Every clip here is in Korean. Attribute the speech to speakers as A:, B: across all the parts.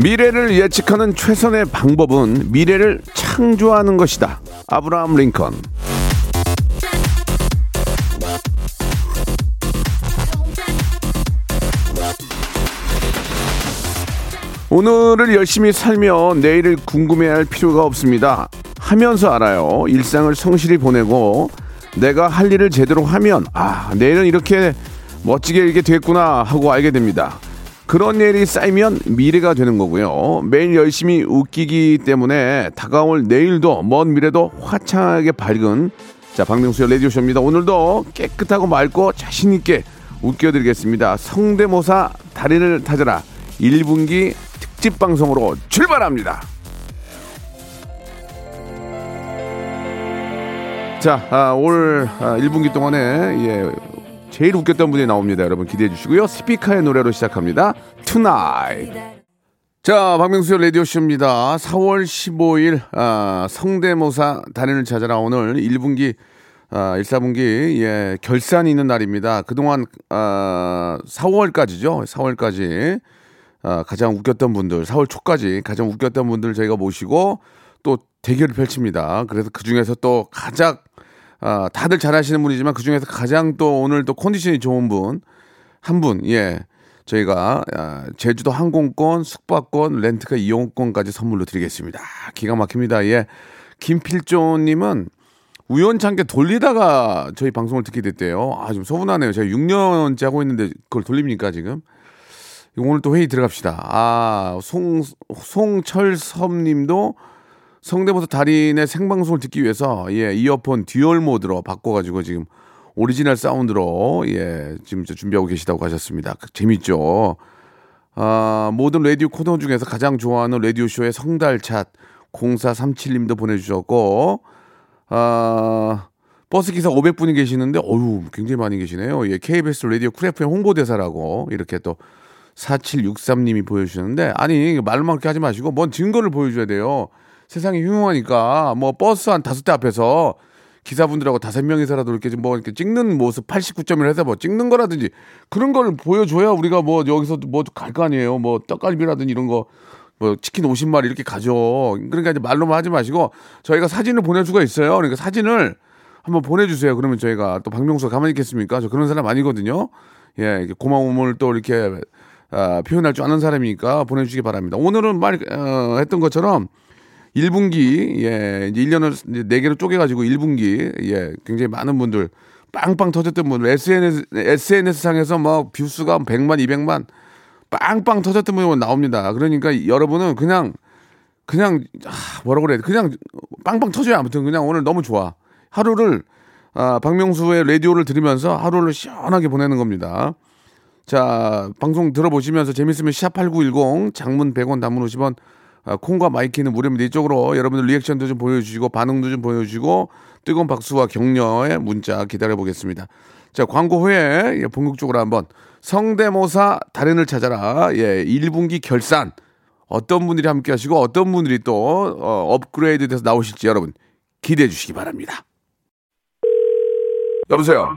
A: 미래를 예측하는 최선의 방법은 미래를 창조하는 것이다 아브라함 링컨 오늘을 열심히 살면 내일을 궁금해할 필요가 없습니다. 하면서 알아요. 일상을 성실히 보내고 내가 할 일을 제대로 하면 아 내일은 이렇게 멋지게 이렇게 됐구나 하고 알게 됩니다. 그런 일이 쌓이면 미래가 되는 거고요. 매일 열심히 웃기기 때문에 다가올 내일도 먼 미래도 화창하게 밝은 자 박명수의 라디오쇼입니다. 오늘도 깨끗하고 맑고 자신 있게 웃겨드리겠습니다. 성대모사 다리를 타져라 1분기 특집 방송으로 출발합니다. 자, 아, 올 아, 1분기 동안에 예, 제일 웃겼던 분이 나옵니다. 여러분 기대해 주시고요. 스피커의 노래로 시작합니다. Tonight. 자, 박명수의 라디오쇼입니다. 4월 15일 아, 성대모사 단연을 찾아라 오늘 1분기 아, 1, 4분기 예, 결산이 있는 날입니다. 그동안 아, 4월까지죠. 4월까지 아, 가장 웃겼던 분들, 4월 초까지 가장 웃겼던 분들 저희가 모시고 또 대결을 펼칩니다. 그래서 그 중에서 또 가장 아, 다들 잘하시는 분이지만 그 중에서 가장 또 오늘 또 컨디션이 좋은 분 한 분, 예. 저희가 아, 제주도 항공권, 숙박권, 렌트카 이용권까지 선물로 드리겠습니다. 기가 막힙니다. 예. 김필조님은 우연찮게 돌리다가 저희 방송을 듣게 됐대요. 아, 좀 서운하네요. 제가 6년째 하고 있는데 그걸 돌립니까, 지금? 오늘 또 회의 들어갑시다. 아, 송, 송철섭 님도 성대모사 달인의 생방송을 듣기 위해서, 예, 이어폰 dual 모드로 바꿔가지고 지금 오리지널 사운드로, 예, 지금 저 준비하고 계시다고 하셨습니다. 그 재밌죠? 아, 모든 라디오 코너 중에서 가장 좋아하는 라디오 쇼의 성달찾 0437 님도 보내주셨고, 아, 버스 기사 500분이 계시는데, 어유 굉장히 많이 계시네요. 예, KBS 라디오 쿨 FM 홍보대사라고 이렇게 또 4763님이 보여주셨는데 아니 말로만 그렇게 하지 마시고 뭔 증거를 보여줘야 돼요. 세상이 흉흉하니까 뭐 버스 한 다섯 대 앞에서 기사분들하고 다섯 명이서라도 이렇게 뭐 이렇게 찍는 모습 8910을 해서 뭐 찍는 거라든지 그런 걸 보여줘야 우리가 뭐 여기서 뭐 갈 거 아니에요. 뭐 떡갈비라든지 이런 거 뭐 치킨 50마리 이렇게 가죠. 그러니까 이제 말로만 하지 마시고 저희가 사진을 보낼 수가 있어요. 그러니까 사진을 한번 보내주세요. 그러면 저희가 또 박명수가 가만히 있겠습니까? 저 그런 사람 아니거든요. 예, 고마움을 또 이렇게 아, 표현할 줄 아는 사람이니까 보내주시기 바랍니다. 오늘은 말 어, 했던 것처럼 1분기 예, 이제 1년을 이제 4개로 쪼개 가지고 1분기 예, 굉장히 많은 분들 빵빵 터졌던 분들 SNS SNS 상에서 뭐 view수가 100만 200만 빵빵 터졌던 분이 나옵니다. 그러니까 여러분은 그냥 그냥 아, 뭐라 그래야 돼? 그냥 빵빵 터져요. 아무튼 그냥 오늘 너무 좋아. 하루를 아, 박명수의 라디오를 들으면서 하루를 시원하게 보내는 겁니다. 자, 방송 들어보시면서 재밌으면 샵8910 장문 100원 단문 50원 아, 콩과 마이케이는 무료입니다. 이쪽으로 여러분들 리액션도 좀 보여주시고 반응도 좀 보여주시고 뜨거운 박수와 격려의 문자 기다려 보겠습니다. 자, 광고 후에 예, 본격적으로 한번 성대모사 달인을 찾아라. 예, 1분기 결산. 어떤 분들이 함께 하시고 어떤 분들이 또 어, 업그레이드 돼서 나오실지 여러분 기대해 주시기 바랍니다. 여보세요.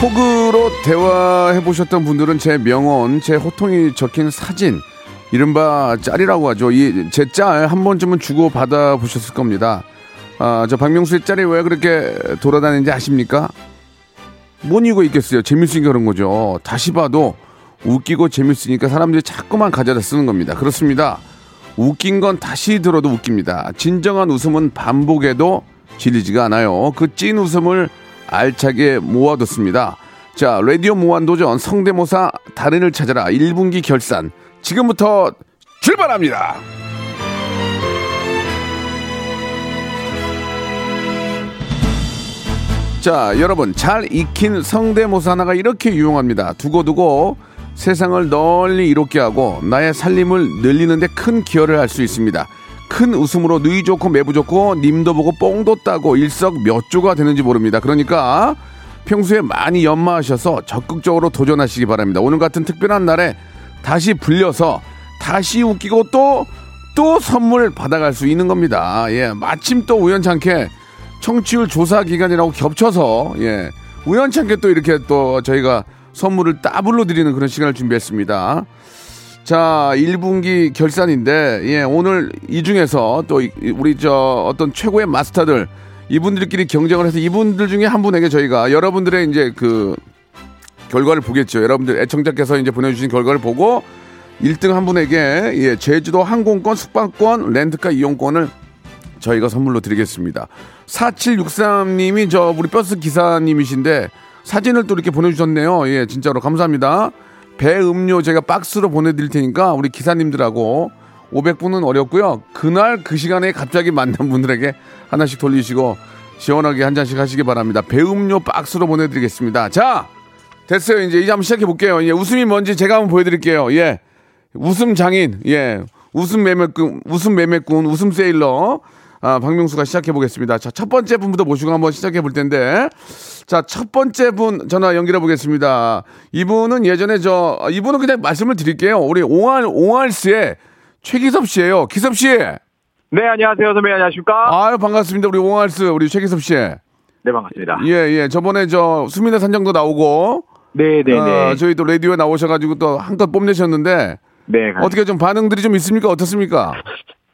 A: 톡으로 대화해 보셨던 분들은 제 명언, 제 호통이 적힌 사진, 이른바 짤이라고 하죠. 이 제 짤 한 번쯤은 주고 받아 보셨을 겁니다. 아, 저 박명수의 짤이 왜 그렇게 돌아다니는지 아십니까? 뭔 이유가 있겠어요. 재밌으니까 그런 거죠. 다시 봐도 웃기고 재밌으니까 사람들이 자꾸만 가져다 쓰는 겁니다. 그렇습니다. 웃긴 건 다시 들어도 웃깁니다. 진정한 웃음은 반복해도 질리지가 않아요. 그 찐 웃음을 알차게 모아뒀습니다. 자, 라디오 무한도전 성대모사 달인을 찾아라 1분기 결산. 지금부터 출발합니다. 자, 여러분 잘 익힌 성대모사 하나가 이렇게 유용합니다. 두고두고 세상을 널리 이롭게 하고 나의 살림을 늘리는데 큰 기여를 할 수 있습니다. 큰 웃음으로 누이 좋고 매부 좋고 님도 보고 뽕도 따고 일석몇조가 되는지 모릅니다. 그러니까 평소에 많이 연마하셔서 적극적으로 도전하시기 바랍니다. 오늘 같은 특별한 날에 다시 불려서 다시 웃기고 또또 선물 받아갈 수 있는 겁니다. 예, 마침 또 우연찮게 청취율 조사 기간이라고 겹쳐서 예 우연찮게 또 이렇게 또 저희가 선물을 따블로 드리는 그런 시간을 준비했습니다. 자 1분기 결산인데 예 오늘 이 중에서 또 이- 우리 저 어떤 최고의 마스터들 이분들끼리 경쟁을 해서 이분들 중에 한 분에게 저희가 여러분들의 이제 그 결과를 보겠죠. 여러분들 애청자께서 이제 보내주신 결과를 보고 1등 한 분에게 예, 제주도 항공권, 숙박권, 렌트카 이용권을 저희가 선물로 드리겠습니다. 4763님이 저 우리 버스 기사님이신데 사진을 또 이렇게 보내주셨네요. 예, 진짜로 감사합니다. 배 음료 제가 박스로 보내드릴 테니까 우리 기사님들하고 500분은 어렵고요. 그날 그 시간에 갑자기 만난 분들에게 하나씩 돌리시고 시원하게 한 잔씩 하시기 바랍니다. 배 음료 박스로 보내드리겠습니다. 자, 됐어요. 이제 이제 한번 시작해 볼게요. 예, 웃음이 뭔지 제가 한번 보여드릴게요. 예, 웃음 장인, 예, 웃음 매매꾼, 웃음 매매꾼, 웃음 세일러. 아, 박명수가 시작해 보겠습니다. 자, 첫 번째 분부터 모시고 한번 시작해 볼 텐데. 자, 첫 번째 분 전화 연결해 보겠습니다. 이분은 예전에 저, 아, 이분은 그냥 말씀을 드릴게요. 우리 옹알, 옹알스의 최기섭 씨예요 기섭 씨.
B: 네, 안녕하세요. 선배님 안녕하십니까?
A: 아유, 반갑습니다. 우리 옹알스, 우리 최기섭 씨.
B: 네, 반갑습니다.
A: 예, 예. 저번에 저 수민의 산정도 나오고.
B: 네, 네, 네.
A: 어, 저희 또 라디오에 나오셔가지고 또 한껏 뽐내셨는데
B: 네, 가-
A: 어떻게 좀 반응들이 좀 있습니까? 어떻습니까?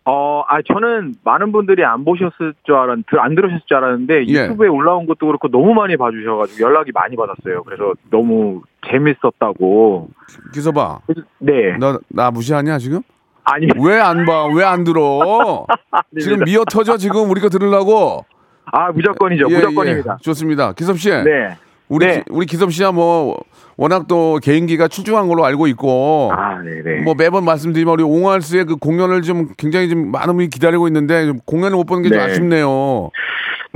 B: 어, 아, 저는 많은 분들이 안 보셨을 줄 알았, 들- 안 들으셨을 줄 알았는데
A: 예.
B: 유튜브에 올라온 것도 그렇고 너무 많이 봐주셔가지고 연락이 많이 받았어요. 그래서 너무 재밌었다고.
A: 기서봐,
B: 네.
A: 너 나 무시하냐 지금?
B: 아니,
A: 왜 안 봐? 왜 안 들어? 지금 미어 터져 지금 우리 거 들으려고.
B: 아, 무조건이죠.
A: 예,
B: 무조건입니다.
A: 예. 좋습니다. 기섭 씨,
B: 네.
A: 우리
B: 네.
A: 기- 우리 기섭 씨야 뭐 워낙 또 개인기가 출중한 걸로 알고 있고.
B: 아, 네, 네.
A: 뭐 매번 말씀드리면 우리 옹알스의 그 공연을 좀 굉장히 좀 많은 분이 기다리고 있는데 좀 공연을 못 보는 게좀
B: 네.
A: 아쉽네요.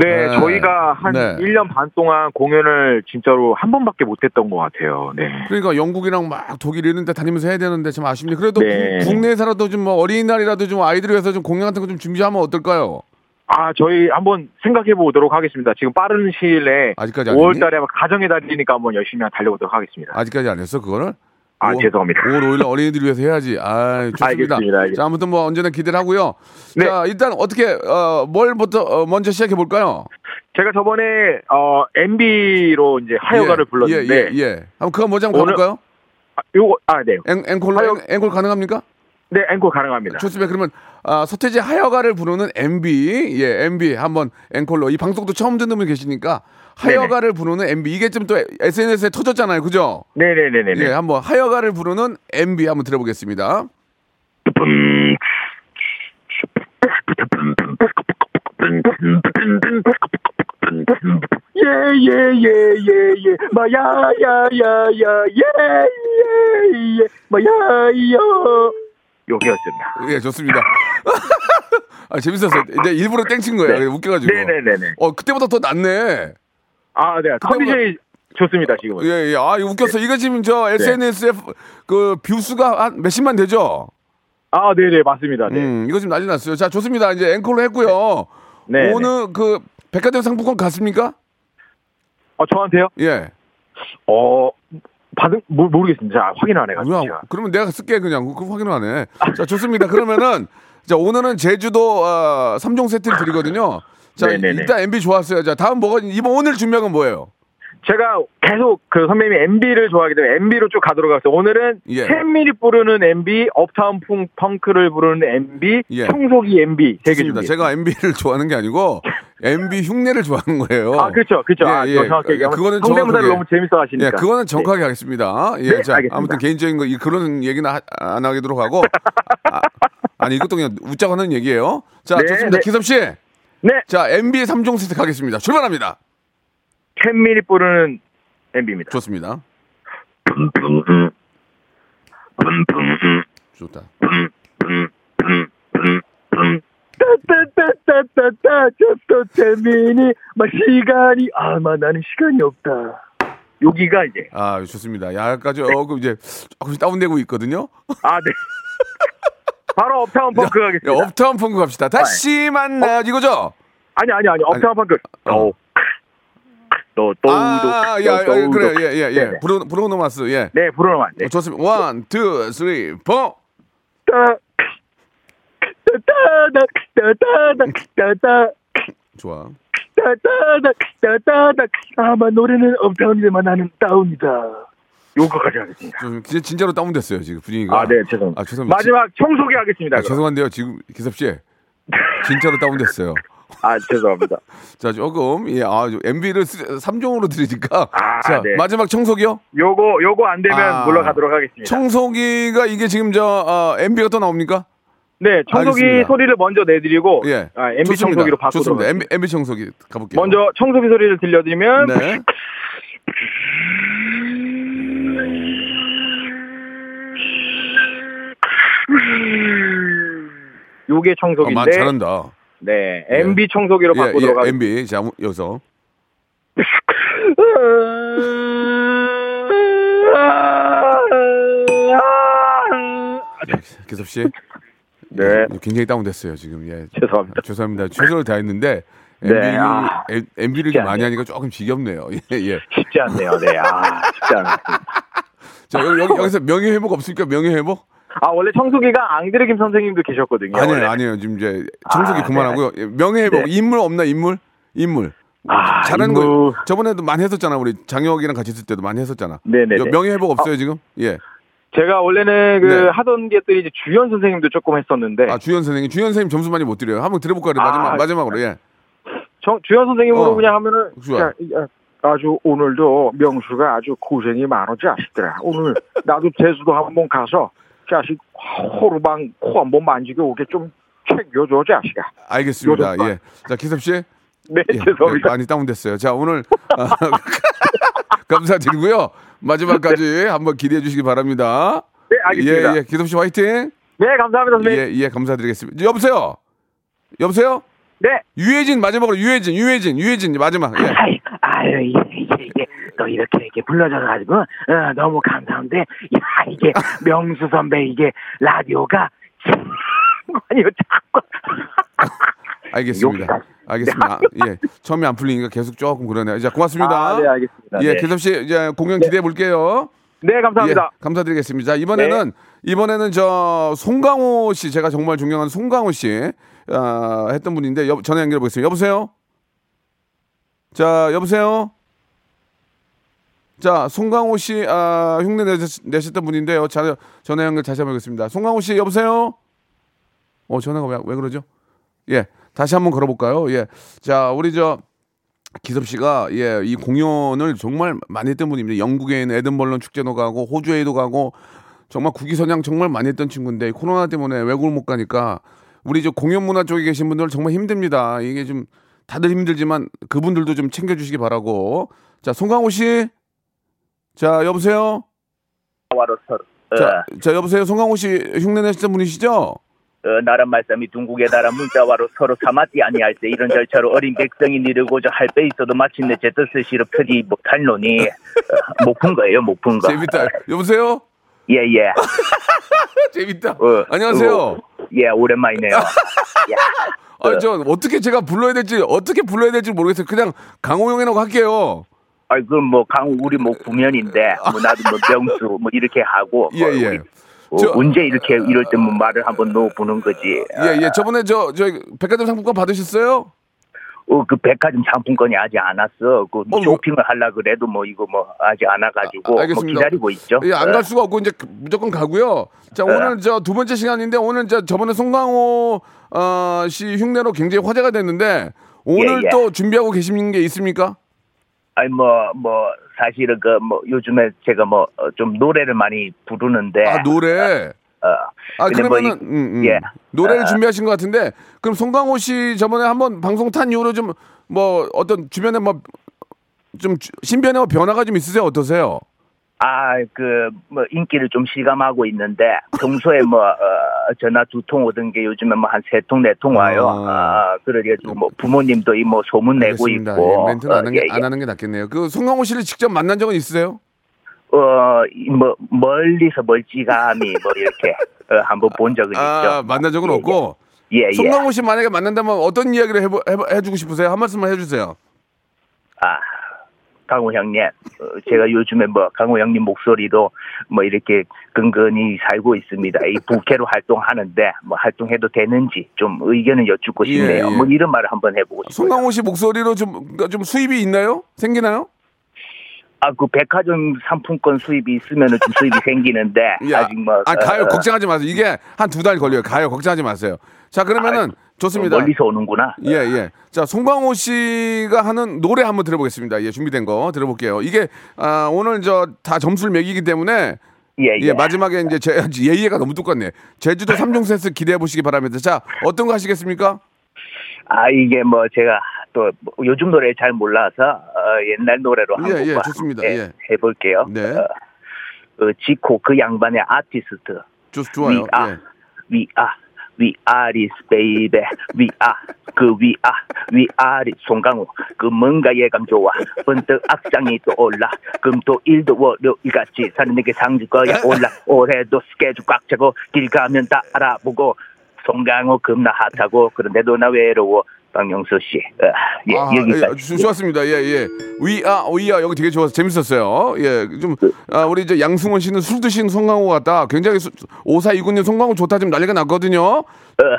B: 네,
A: 네.
B: 저희가 한
A: 네.
B: 1년 반 동안 공연을 진짜로 한 번밖에 못 했던 것 같아요. 네.
A: 그러니까 영국이랑 막 독일 이런 데 다니면서 해야 되는데 참 아쉽네. 그래도
B: 네.
A: 국- 국내에서라도 좀 뭐 어린이날이라도 좀 아이들을 위해서 좀 공연 같은 거 좀 준비하면 어떨까요?
B: 아, 저희 한번 생각해 보도록 하겠습니다. 지금 빠른 시일 내에
A: 아직까지 안
B: 5월
A: 했니?
B: 달에 가정의 달이니까 한번 열심히 달려보도록 하겠습니다.
A: 아직까지 안 했어 그거를?
B: 아,
A: 오-
B: 죄송합니다.
A: 5월 5일 어린이들 위해서 해야지. 아, 좋습니다.
B: 알겠습니다, 알겠습니다.
A: 자, 아무튼 뭐 언제나 기대를 하고요.
B: 네.
A: 자, 일단 어떻게 어, 뭘부터 어, 먼저 시작해 볼까요?
B: 제가 저번에 어 MB로 이제 하여가를
A: 예,
B: 불렀는데
A: 예, 예, 예. 한번 그거 먼저 한번
B: 오늘-
A: 가볼까요?
B: 아, 요거 아 네.
A: 앵, 앵콜로
B: 하여-
A: 앵, 앵콜 가능합니까?
B: 네, 앵콜 가능합니다.
A: 좋습니다. 그러면 아, 서태지 하여가를 부르는 MB, 예, MB 한번 앵콜로 이 방송도 처음 듣는 분 계시니까 하여가를 부르는 MB 이게 좀 또 SNS에 터졌잖아요, 그죠?
B: 네, 네, 네, 네.
A: 예, 한번 하여가를 부르는 MB 한번 들어보겠습니다.
B: 음. 예예예예예 마야야야야 예예예 마야야 여기였습니다.
A: 예, 좋습니다. 아, 재밌었어요. 이제 일부러 땡친 거예요.
B: 네.
A: 웃겨가지고.
B: 네네네네.
A: 어, 그때보다 더 낫네.
B: 아, 네. 컨디션이 좋습니다, 지금은.
A: 예, 예. 아, 이거 웃겼어. 이거 지금 저 SNS에 그 뷰수가 한 몇십만 되죠?
B: 아, 네네, 맞습니다. 네.
A: 음, 이거 지금 난리 났어요. 자, 좋습니다. 이제 앵콜로 했고요.
B: 네.
A: 오늘 그 백화점 상품권 갔습니까?
B: 어, 저한테요?
A: 예.
B: 어, 받은, 모, 모르겠습니다. 자, 확인 안 해가지고. 제가.
A: 그러면 내가 쓸게 그냥. 그 확인을 안 해. 자, 좋습니다. 그러면은 자, 오늘은 제주도 어, 3종 세트를 드리거든요. 자,
B: 네네네.
A: 일단 MB 좋았어요. 자, 다음 뭐가 이번 오늘 준비한 건 뭐예요?
B: 제가 계속 그 선배님이 MB를 좋아하기 때문에 MB로 쭉 가도록 하겠습니다. 오늘은
A: 예.
B: 캔미리 부르는 MB, 업타운 풍, 펑크를 부르는 MB,
A: 예.
B: 청소기 MB. 준비.
A: 제가 MB를 좋아하는 게 아니고 MB 흉내를 좋아하는 거예요.
B: 아, 그렇죠, 그렇죠. 아,
A: 예,
B: 이거
A: 예.
B: 정확하게 얘기하면
A: 그거는
B: 성대모사를
A: 정확하게.
B: 너무 재밌어 하시니까.
A: 예, 그거는 정확하게 하겠습니다. 예,
B: 네,
A: 자,
B: 알겠습니다.
A: 아무튼 개인적인 거, 이- 그런 얘기는 하- 안 하도록 하고. 아, 니 이것도 그냥 웃자고 하는 얘기예요. 자,
B: 네,
A: 좋습니다.
B: 네.
A: 기섭 씨.
B: 네,
A: 자, MB 3종 세트 가겠습니다. 출발합니다.
B: 캔미리 부르는 MB입니다.
A: 좋습니다. 좋다.
B: 따따따따따따 저또 재민이 막 시간이 아마 나는 시간이 없다. 여기가 이제
A: 아, 좋습니다. 약까지 어, 그 이제 조금씩 다운되고 있거든요.
B: 아 네. 바로 Uptown Funk
A: 야,
B: 가겠습니다.
A: Uptown Funk 갑시다. 다시 만나 이거죠?
B: 아니 아니 아니 Uptown Funk.
A: 어.
B: 또또또
A: 아, 야, 야, 그래, 예, 예, 예.
B: 네네.
A: 브루, 브루노 마스, 예.
B: 네 브루노 마. 네.
A: 어, 좋습니다. one, two, three, four.
B: 따 따따다 따따다 따따
A: 좋아.
B: 따따다 따따다 아마 노래는 Uptown이지만 나는 down이다. 요거까지 하겠습니다.
A: 좀 진짜 진짜로 다운됐어요 지금 분위기가.
B: 아, 네, 죄송합니다.
A: 아, 죄송합니다.
B: 마지막 청소기 하겠습니다.
A: 아,
B: 그럼.
A: 죄송한데요 지금 기섭 씨 진짜로 다운됐어요.
B: 아, 죄송합니다.
A: 자 조금 예, 아, MB를 3종으로 드리니까
B: 아,
A: 자
B: 네.
A: 마지막 청소기요.
B: 요거, 요거 안 되면
A: 아,
B: 물러가도록 하겠습니다.
A: 청소기가 이게 지금 저 어, MB가 또 나옵니까?
B: 네, 청소기
A: 알겠습니다.
B: 소리를 먼저 내드리고,
A: 예.
B: 아, MB
A: 좋습니다.
B: 청소기로 바꾸도록
A: 좋습니다. MB, MB 청소기 가볼게요.
B: 먼저 청소기 소리를 들려드리면,
A: 네.
B: 요게
A: 어,
B: 청소기인데,
A: 만 잘한다.
B: 네, MB 청소기로
A: 예,
B: 바꾸도록
A: 예,
B: 하겠습니다.
A: MB 자 여기서 기섭 씨
B: 네,
A: 굉장히 다운됐어요 지금. 예.
B: 죄송합니다.
A: 죄송합니다. 최선을 다했는데
B: 네,
A: MB를
B: 아,
A: MB를
B: 쉽지
A: 많이. 하니까 조금 지겹네요. 예, 예.
B: 쉽지 않네요. 네, 아, 쉽지 않습니다.
A: 자 여기, 여기 여기서 명예 회복 없습니까? 명예 회복?
B: 아, 원래 청소기가 앙드레 김 선생님도 계셨거든요.
A: 아니에요,
B: 원래.
A: 아니에요. 지금 이제 청소기
B: 아,
A: 그만하고요. 예, 명예 회복
B: 네.
A: 인물 없나 인물? 인물.
B: 아,
A: 잘하는
B: 인물.
A: 거 저번에도 많이 했었잖아. 우리 장혁이랑 같이 있을 때도 많이 했었잖아.
B: 네네네.
A: 여- 명예 회복 없어요 지금? 예.
B: 제가 원래는 그
A: 네.
B: 하던 것들이 이제 주연 선생님도 조금 했었는데,
A: 아 주연 선생님, 주연 선생님 점수 많이 못 드려요. 한번 들어볼까요? 마지막
B: 아,
A: 마지막으로 예.
B: 정- 주연 선생님으로
A: 어.
B: 그냥 하면은
A: 좋아.
B: 야, 야, 아주 오늘도 명수가 아주 고생이 많아 자식들아 오늘 나도 제주도 한번 가서 자식 호루방 코 한번 만지게 오게 좀 챙겨줘 자식아
A: 알겠습니다.
B: 요즘
A: 예. 자 기섭 씨.
B: 네
A: 예,
B: 죄송합니다
A: 예, 많이 다운됐어요. 자 오늘 아, 감사드리고요. 마지막까지 한번 기대해 주시기 바랍니다.
B: 네 알겠습니다
A: 예, 예. 기섭 씨 화이팅.
B: 네 감사합니다 선생님
A: 예, 예, 감사드리겠습니다. 여보세요. 여보세요.
B: 네
A: 유해진 마지막으로 유해진, 유해진, 유해진 마지막. 예.
C: 아이, 아유, 이게, 이게, 또 이렇게, 이렇게 불러줘 가지고, 어, 너무 감사한데, 야, 이게, 명수 선배, 이게, 라디오가, 아니요, 자꾸.
A: 알겠습니다.
C: 여기까지.
A: 알겠습니다. 아, 예. 처음에 안 풀리니까 계속 조금 그러네요. 자, 고맙습니다.
B: 아, 네 알겠습니다
A: 예,
B: 네.
A: 기섭 씨 이제 공연 기대해 볼게요.
B: 네 감사합니다
A: 예, 감사드리겠습니다. 자, 이번에는 이번에는 저 송강호 씨 제가 정말 존경하는 송강호 씨 아, 했던 분인데 여, 전화 연결해 보겠습니다. 여보세요? 자, 여보세요? 자, 송강호 씨 아, 흉내 내셨, 내셨던 분인데요. 자, 전화 연결 다시 한번 하겠습니다. 송강호 씨 여보세요? 어, 전화가 왜, 왜 그러죠? 예. 다시 한번 걸어 볼까요? 예. 자, 우리 저 기섭 씨가 예, 이 공연을 정말 많이 했던 분입니다. 영국에 있는 에든벌런 축제도 가고 호주에도 가고 정말 국기선양 정말 많이 했던 친구인데 코로나 때문에 외국을 못 가니까 우리 저 공연 문화 쪽에 계신 분들 정말 힘듭니다. 이게 좀 다들 힘들지만 그분들도 좀 챙겨주시기 바라고. 자, 송강호 씨. 자, 여보세요?
D: 와로 서로
A: 자, 자, 여보세요? 송강호 씨 흉내 내셨던 분이시죠?
D: 어, 나란 말씀이 둥국에 달아 문자와로 서로 사마띠 아니할 때 이런 절차로 어린 백성이 이르고자 할 때 있어도 마침내 제 뜻을 실어 펴지 못할노니 어, 못푼 거예요 못 푼 거.
A: 재밌다. 여보세요?
D: 예예.
A: 재밌다.
D: 어,
A: 안녕하세요.
D: 어, 예 오랜만이네요.
A: 아, 저 어떻게 제가 불러야 될지 어떻게 불러야 될지 모르겠어요. 그냥 강호 형이라고 할게요.
D: 아이 그럼 뭐 강우 우리 뭐 구면인데 뭐 나도 뭐 명수 뭐 이렇게 하고
A: 예,
D: 뭐
A: 예.
D: 우리 어,
A: 저-
D: 언제 이렇게 이럴 때 뭐 말을 한번 넣어보는 거지.
A: 예, 예. 저번에 저, 저, 백화점 상품권 받으셨어요?
D: 어, 그 백화점 상품권이 아직 안 왔어. 그
A: 어,
D: 쇼핑을 하려 그래도 뭐 이거 뭐 아직 안 와가지고
A: 아,
D: 뭐
A: 알겠습니다.
D: 기다리고 있죠.
A: 예, 안
D: 어.
A: 갈 수가 없고 이제 그- 무조건 가고요. 자,
D: 네.
A: 오늘 저 두 번째 시간인데 오늘 저 저번에 송강호 어, 씨 흉내로 굉장히 화제가 됐는데 오늘
D: 예, 예.
A: 또 준비하고 계신 게 있습니까?
D: 아니 뭐뭐 사실은 그 뭐 요즘에 제가 뭐 좀 노래를 많이 부르는데
A: 아, 노래.
D: 어,
A: 아,
D: 근데 뭐
A: 그러면은
D: 이-
A: 음, 음.
D: 예.
A: 노래를
D: 어.
A: 준비하신 것 같은데 그럼 송강호 씨 저번에 한번 방송 탄 이후로 좀 뭐 어떤 주변에 뭐 좀 신변의 변화가 좀 있으세요? 어떠세요?
D: 아, 그, 뭐, 인기를 좀 실감하고 있는데, 평소에 뭐, 어, 전화 두 통 오던 게 요즘에 뭐 한 세 통, 네 통 와요.
A: 아.
D: 아, 그래가지고 뭐, 부모님도 이 뭐, 소문 내고
A: 알겠습니다.
D: 있고.
A: 예, 멘트는 안,
D: 어,
A: 하는 게,
D: 예,
A: 안 하는 게 낫겠네요. 그 송강호 씨를 직접 만난 적은 있으세요?
D: 어, 이 뭐, 멀리서 멀찌감히 뭐, 이렇게, 어, 한번 본 적은
A: 아,
D: 있죠.
A: 만난 적은
D: 예,
A: 없고.
D: 예, 예.
A: 송강호 씨 만약에 만난다면 어떤 이야기를 해보, 해보, 해주고 싶으세요? 한 말씀만 해주세요.
D: 아, 강호 형님, 어, 제가 요즘에 뭐 강호 형님 목소리도 뭐 이렇게 근근히 살고 있습니다. 이 부캐로 활동하는데 뭐 활동해도 되는지 좀 의견을 여쭙고
A: 예,
D: 싶네요.
A: 예.
D: 뭐 이런 말을 한번 해보고 싶어요.
A: 송강호 씨 목소리로 좀, 그러니까 좀 수입이 있나요? 생기나요?
D: 아, 그 백화점 상품권 수입이 있으면은 좀 수입이 생기는데
A: 야,
D: 아직 뭐
A: 아, 가요.
D: 어,
A: 걱정하지 마세요. 이게 한 두 달 걸려요. 가요. 걱정하지 마세요. 자, 그러면은 좋습니다.
D: 멀리서 오는구나.
A: 예, 예. 자, 송강호 씨가 하는 노래 한번 들어보겠습니다. 예, 준비된 거 들어볼게요. 이게, 아, 오늘 저 다 점수를 매기기 때문에
D: 예, 예.
A: 예, 마지막에 이제 제, 예의가 너무 똑같네. 제주도 삼종 세트 기대해 보시기 바랍니다. 자, 어떤 거 하시겠습니까?
D: 아, 이게 뭐 제가 또뭐 요즘 노래 잘 몰라서 어, 옛날 노래로 한
A: 예, 예,
D: 곡만
A: 좋습니다.
D: 예,
A: 예.
D: 해볼게요.
A: 네.
D: 어, 어, 지코 그 양반의 아티스트.
A: 좋, 좋아요. 예.
D: are this baby. We are, 그 are this 송강호. 그 뭔가 예감 좋아. 번뜩 악상이 또 올라. 또 일도 월요일같이 사는 내게 상줄 거야 올라. 올해도 스케줄 꽉 차고 길 가면 다 알아보고. 송강호 겁나 핫하고 그런데도 나 외로워. 박명수 씨. 어, 예,
A: 아,
D: 여기까지.
A: 예, 좋- 좋았습니다. 예, 예. 위아, 위아, 여기 되게 좋아서 재밌었어요. 예, 좀, 아, 우리 이제 양승원 씨는 술 드신 송강호 같다. 굉장히 수, 5429님 송강호 좋다. 지금 난리가 났거든요.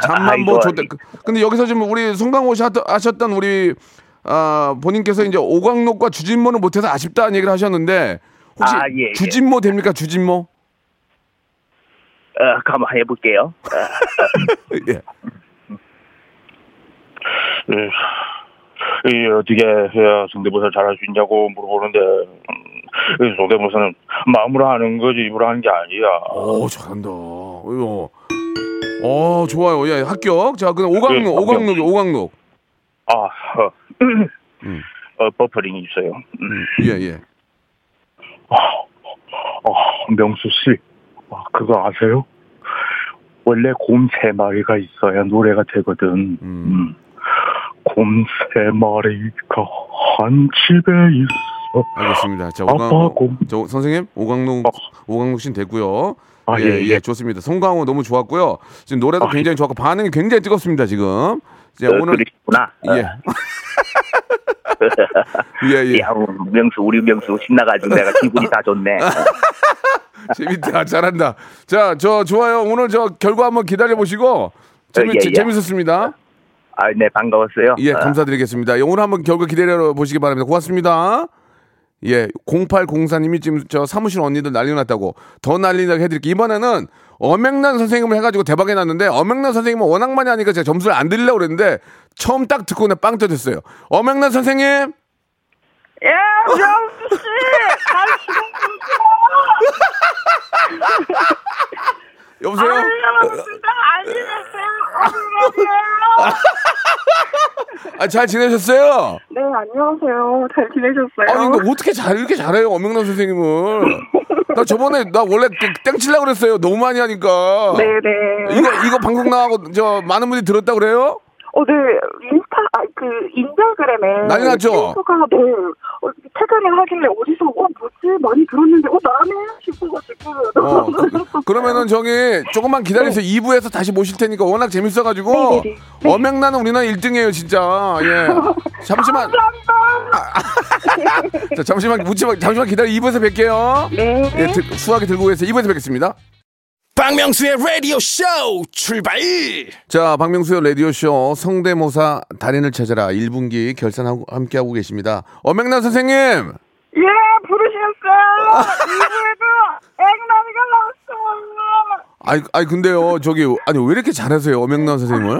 A: 잠만 뭐 좋다. 근데 여기서 지금 우리 송강호 씨 하셨던 우리, 아, 본인께서 이제 오광록과 주진모는 못해서 아쉽다는 얘기를 하셨는데, 혹시
D: 아, 예, 예.
A: 주진모 됩니까? 주진모?
D: 어, 한번 해볼게요.
A: 예.
E: 이 어떻게 해야 성대모사 잘할 수 있냐고 물어보는데 음, 이 성대모사는 마음으로 하는 거지 입으로 하는 게 아니야.
A: 오, 잘한다. 어이구. 어, 좋아요. 예, 합격. 자, 그럼
E: 예,
A: 오광록,
E: 합격.
A: 오광록이 오광록.
E: 아, 어,
A: 음.
E: 어, 버퍼링이 있어요. 음.
A: 예, 예.
E: 어, 명수 씨, 아, 그거 아세요? 원래 곰 세 마리가 있어야 노래가 되거든. 음. 곰 세 마리가 한 집에 있어.
A: 알겠습니다. 자,
E: 아빠. 곰.
A: 저 선생님, 오광록 오광록 씨는 됐고요.
E: 아,
A: 예,
E: 예,
A: 예,
E: 예.
A: 좋습니다. 송강호 너무 좋았고요. 지금 노래도
E: 아,
A: 굉장히 좋았고 반응이 굉장히 뜨겁습니다, 지금. 이제
D: 어,
A: 오늘
D: 그러시구나.
A: 예. 예, 예.
D: 야, 명수, 우리 명수 신나가지고 내가 기분이 다 좋네.
A: 재밌다. 잘한다. 자, 저 좋아요. 오늘 저 결과 한번 기다려 보시고 재미,
D: 어, 예, 예.
A: 재밌었습니다.
D: 아, 네, 반가웠어요.
A: 예,
D: 어,
A: 감사드리겠습니다. 예, 오늘 한번 결과 기다려 보시기 바랍니다. 고맙습니다. 예, 0804님이 지금 저 사무실 언니들 난리 났다고 더 난리 나게 해드릴게요. 이번에는 엄앵란 선생님을 해가지고 대박이 났는데 엄앵란 선생님은 워낙 많이 하니까 제가 점수를 안 드리려고 그랬는데 처음 딱 듣고 그냥 빵 터졌어요. 엄앵란 선생님!
F: 예, 명수 씨, 잘
A: 여보세요? 아, 잘 지내셨어요?
F: 네, 안녕하세요. 잘 지내셨어요?
A: 아니, 근데 어떻게 잘, 이렇게 잘해요, 엄명란 선생님을. 나 저번에, 나 원래 땡- 땡치려고 그랬어요. 너무 많이 하니까.
F: 네네.
A: 이거, 이거 방송 나가고, 저, 많은 분들이 들었다 그래요?
F: 어, 네, 인스타, 아, 그, 인별그램에.
A: 난리 났죠?
F: 친구가, 네, 어, 퇴근을 하길래 어디서, 어, 뭐지? 많이 들었는데, 어, 나네? 싶어가지고.
A: 어, 그,
F: 놀랐었어요.
A: 그러면은 저기, 조금만 기다리세요. 2부에서 다시 모실 테니까 워낙 재밌어가지고.
F: 네네네. 네.
A: 엄명란은 우리나라 1등이에요, 진짜. 예. 잠시만. 자, 잠시만, 묻지 마, 잠시만 기다려. 2부에서 뵐게요.
F: 네.
A: 예, 들- 수학에 들고 계세요. 2부에서 뵙겠습니다.
G: 박명수의 라디오 쇼 출발
A: 자, 박명수의 라디오 쇼 성대모사 달인을 찾아라 1분기 결산하고 함께 하고 계십니다. 엄명란 선생님!
F: 예, 부르셨어요. 이후에도 앵나미가 나왔어요.
A: 아이, 아이, 근데요, 저기, 아니, 왜 이렇게 잘하세요, 엄명란 선생님을?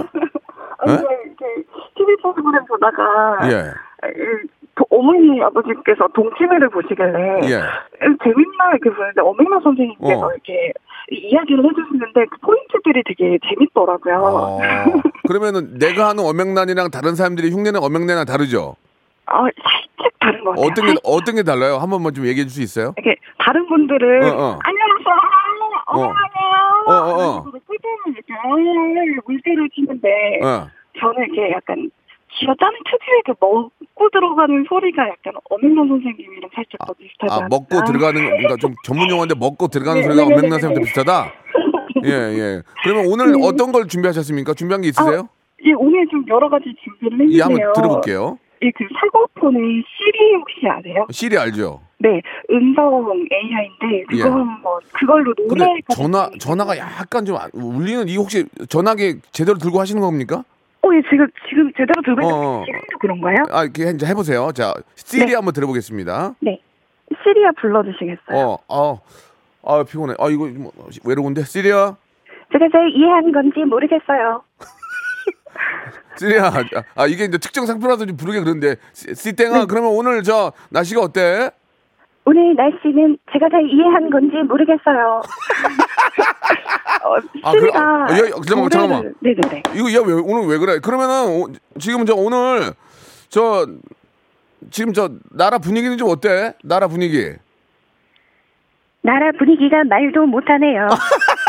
F: 아니,
A: 예?
F: 이렇게 TV 프로그램 보다가.
A: 예.
F: 이, 도- 어머니 아버지께서 동치미를 보시길래
A: 예.
F: 재밌나 이렇게 보는데 어명나 선생님께서
A: 어.
F: 이렇게 이야기를 해주시는데 그 포인트들이 되게 재밌더라고요.
A: 어, 그러면은 내가 하는 엄명란이랑 다른 사람들이 흉내는 엄명란이랑 다르죠?
F: 아, 살짝 다른 것 같아요.
A: 어떤 게, 어떤 게 달라요? 한 번만 좀 얘기해 줄 수 있어요?
F: 이렇게 다른 분들은
A: 어, 어.
F: 안녕하세요.
A: 어.
F: 어머니요.
A: 어, 어, 어.
F: 꾸준히 이렇게 어, 물때를 치는데
A: 어.
F: 저는 이렇게 약간 쥐어 짜는 특유의 그 먹고 들어가는 소리가 약간 어명란 선생님이랑 살짝 더 비슷하지
A: 아,
F: 않나?
A: 먹고 들어가는, 뭔가 좀 전문 용어인데 먹고 들어가는
F: 네,
A: 소리가 엄명란
F: 네,
A: 선생님도
F: 네.
A: 비슷하다? 예, 예. 그러면 오늘 어떤 걸 준비하셨습니까? 준비한 게 있으세요?
F: 예, 오늘 좀 여러 가지 준비를 했는데요.
A: 예, 한번 들어볼게요.
F: 예, 그 사과폰의 Siri 혹시 아세요?
A: Siri 알죠?
F: 네, 음성 AI인데 그거
A: 예.
F: 한번 그걸로 노래
A: 전화, 전화가 약간 좀 안- 울리는, 이 혹시 전화기 제대로 들고 하시는 겁니까?
F: 지금 지금 제대로 들고 있는데
A: 어, 어.
F: 지금도 그런가요?
A: 아, 이렇게 이제 해보세요. 자, Siri
F: 네.
A: 한번 들어보겠습니다.
F: 네, Siri야 불러주시겠어요?
A: 어, 어, 아, 피곤해. 아, 이거 뭐, 외로운데? 시리야?
F: 제가 잘 이해한 건지 모르겠어요.
A: 시리야. 아, 아, 이게 이제 특정 상표라서 좀 부르게 그런데. 시- 시땡아,
F: 네.
A: 그러면 오늘 저 날씨가 어때?
F: 오늘 날씨는 제가 잘 이해한 건지 모르겠어요. 어,
A: 아, 그-
F: 시리가
A: 아, 야, 야, 잠깐만,
F: 노래를-
A: 잠깐만.
F: 네네네.
A: 이거 야, 왜, 오늘 왜 그래? 그러면은 오- 지금 저 오늘 저 지금 저 나라 분위기는 좀 어때? 나라 분위기.
F: 나라 분위기가 말도 못하네요.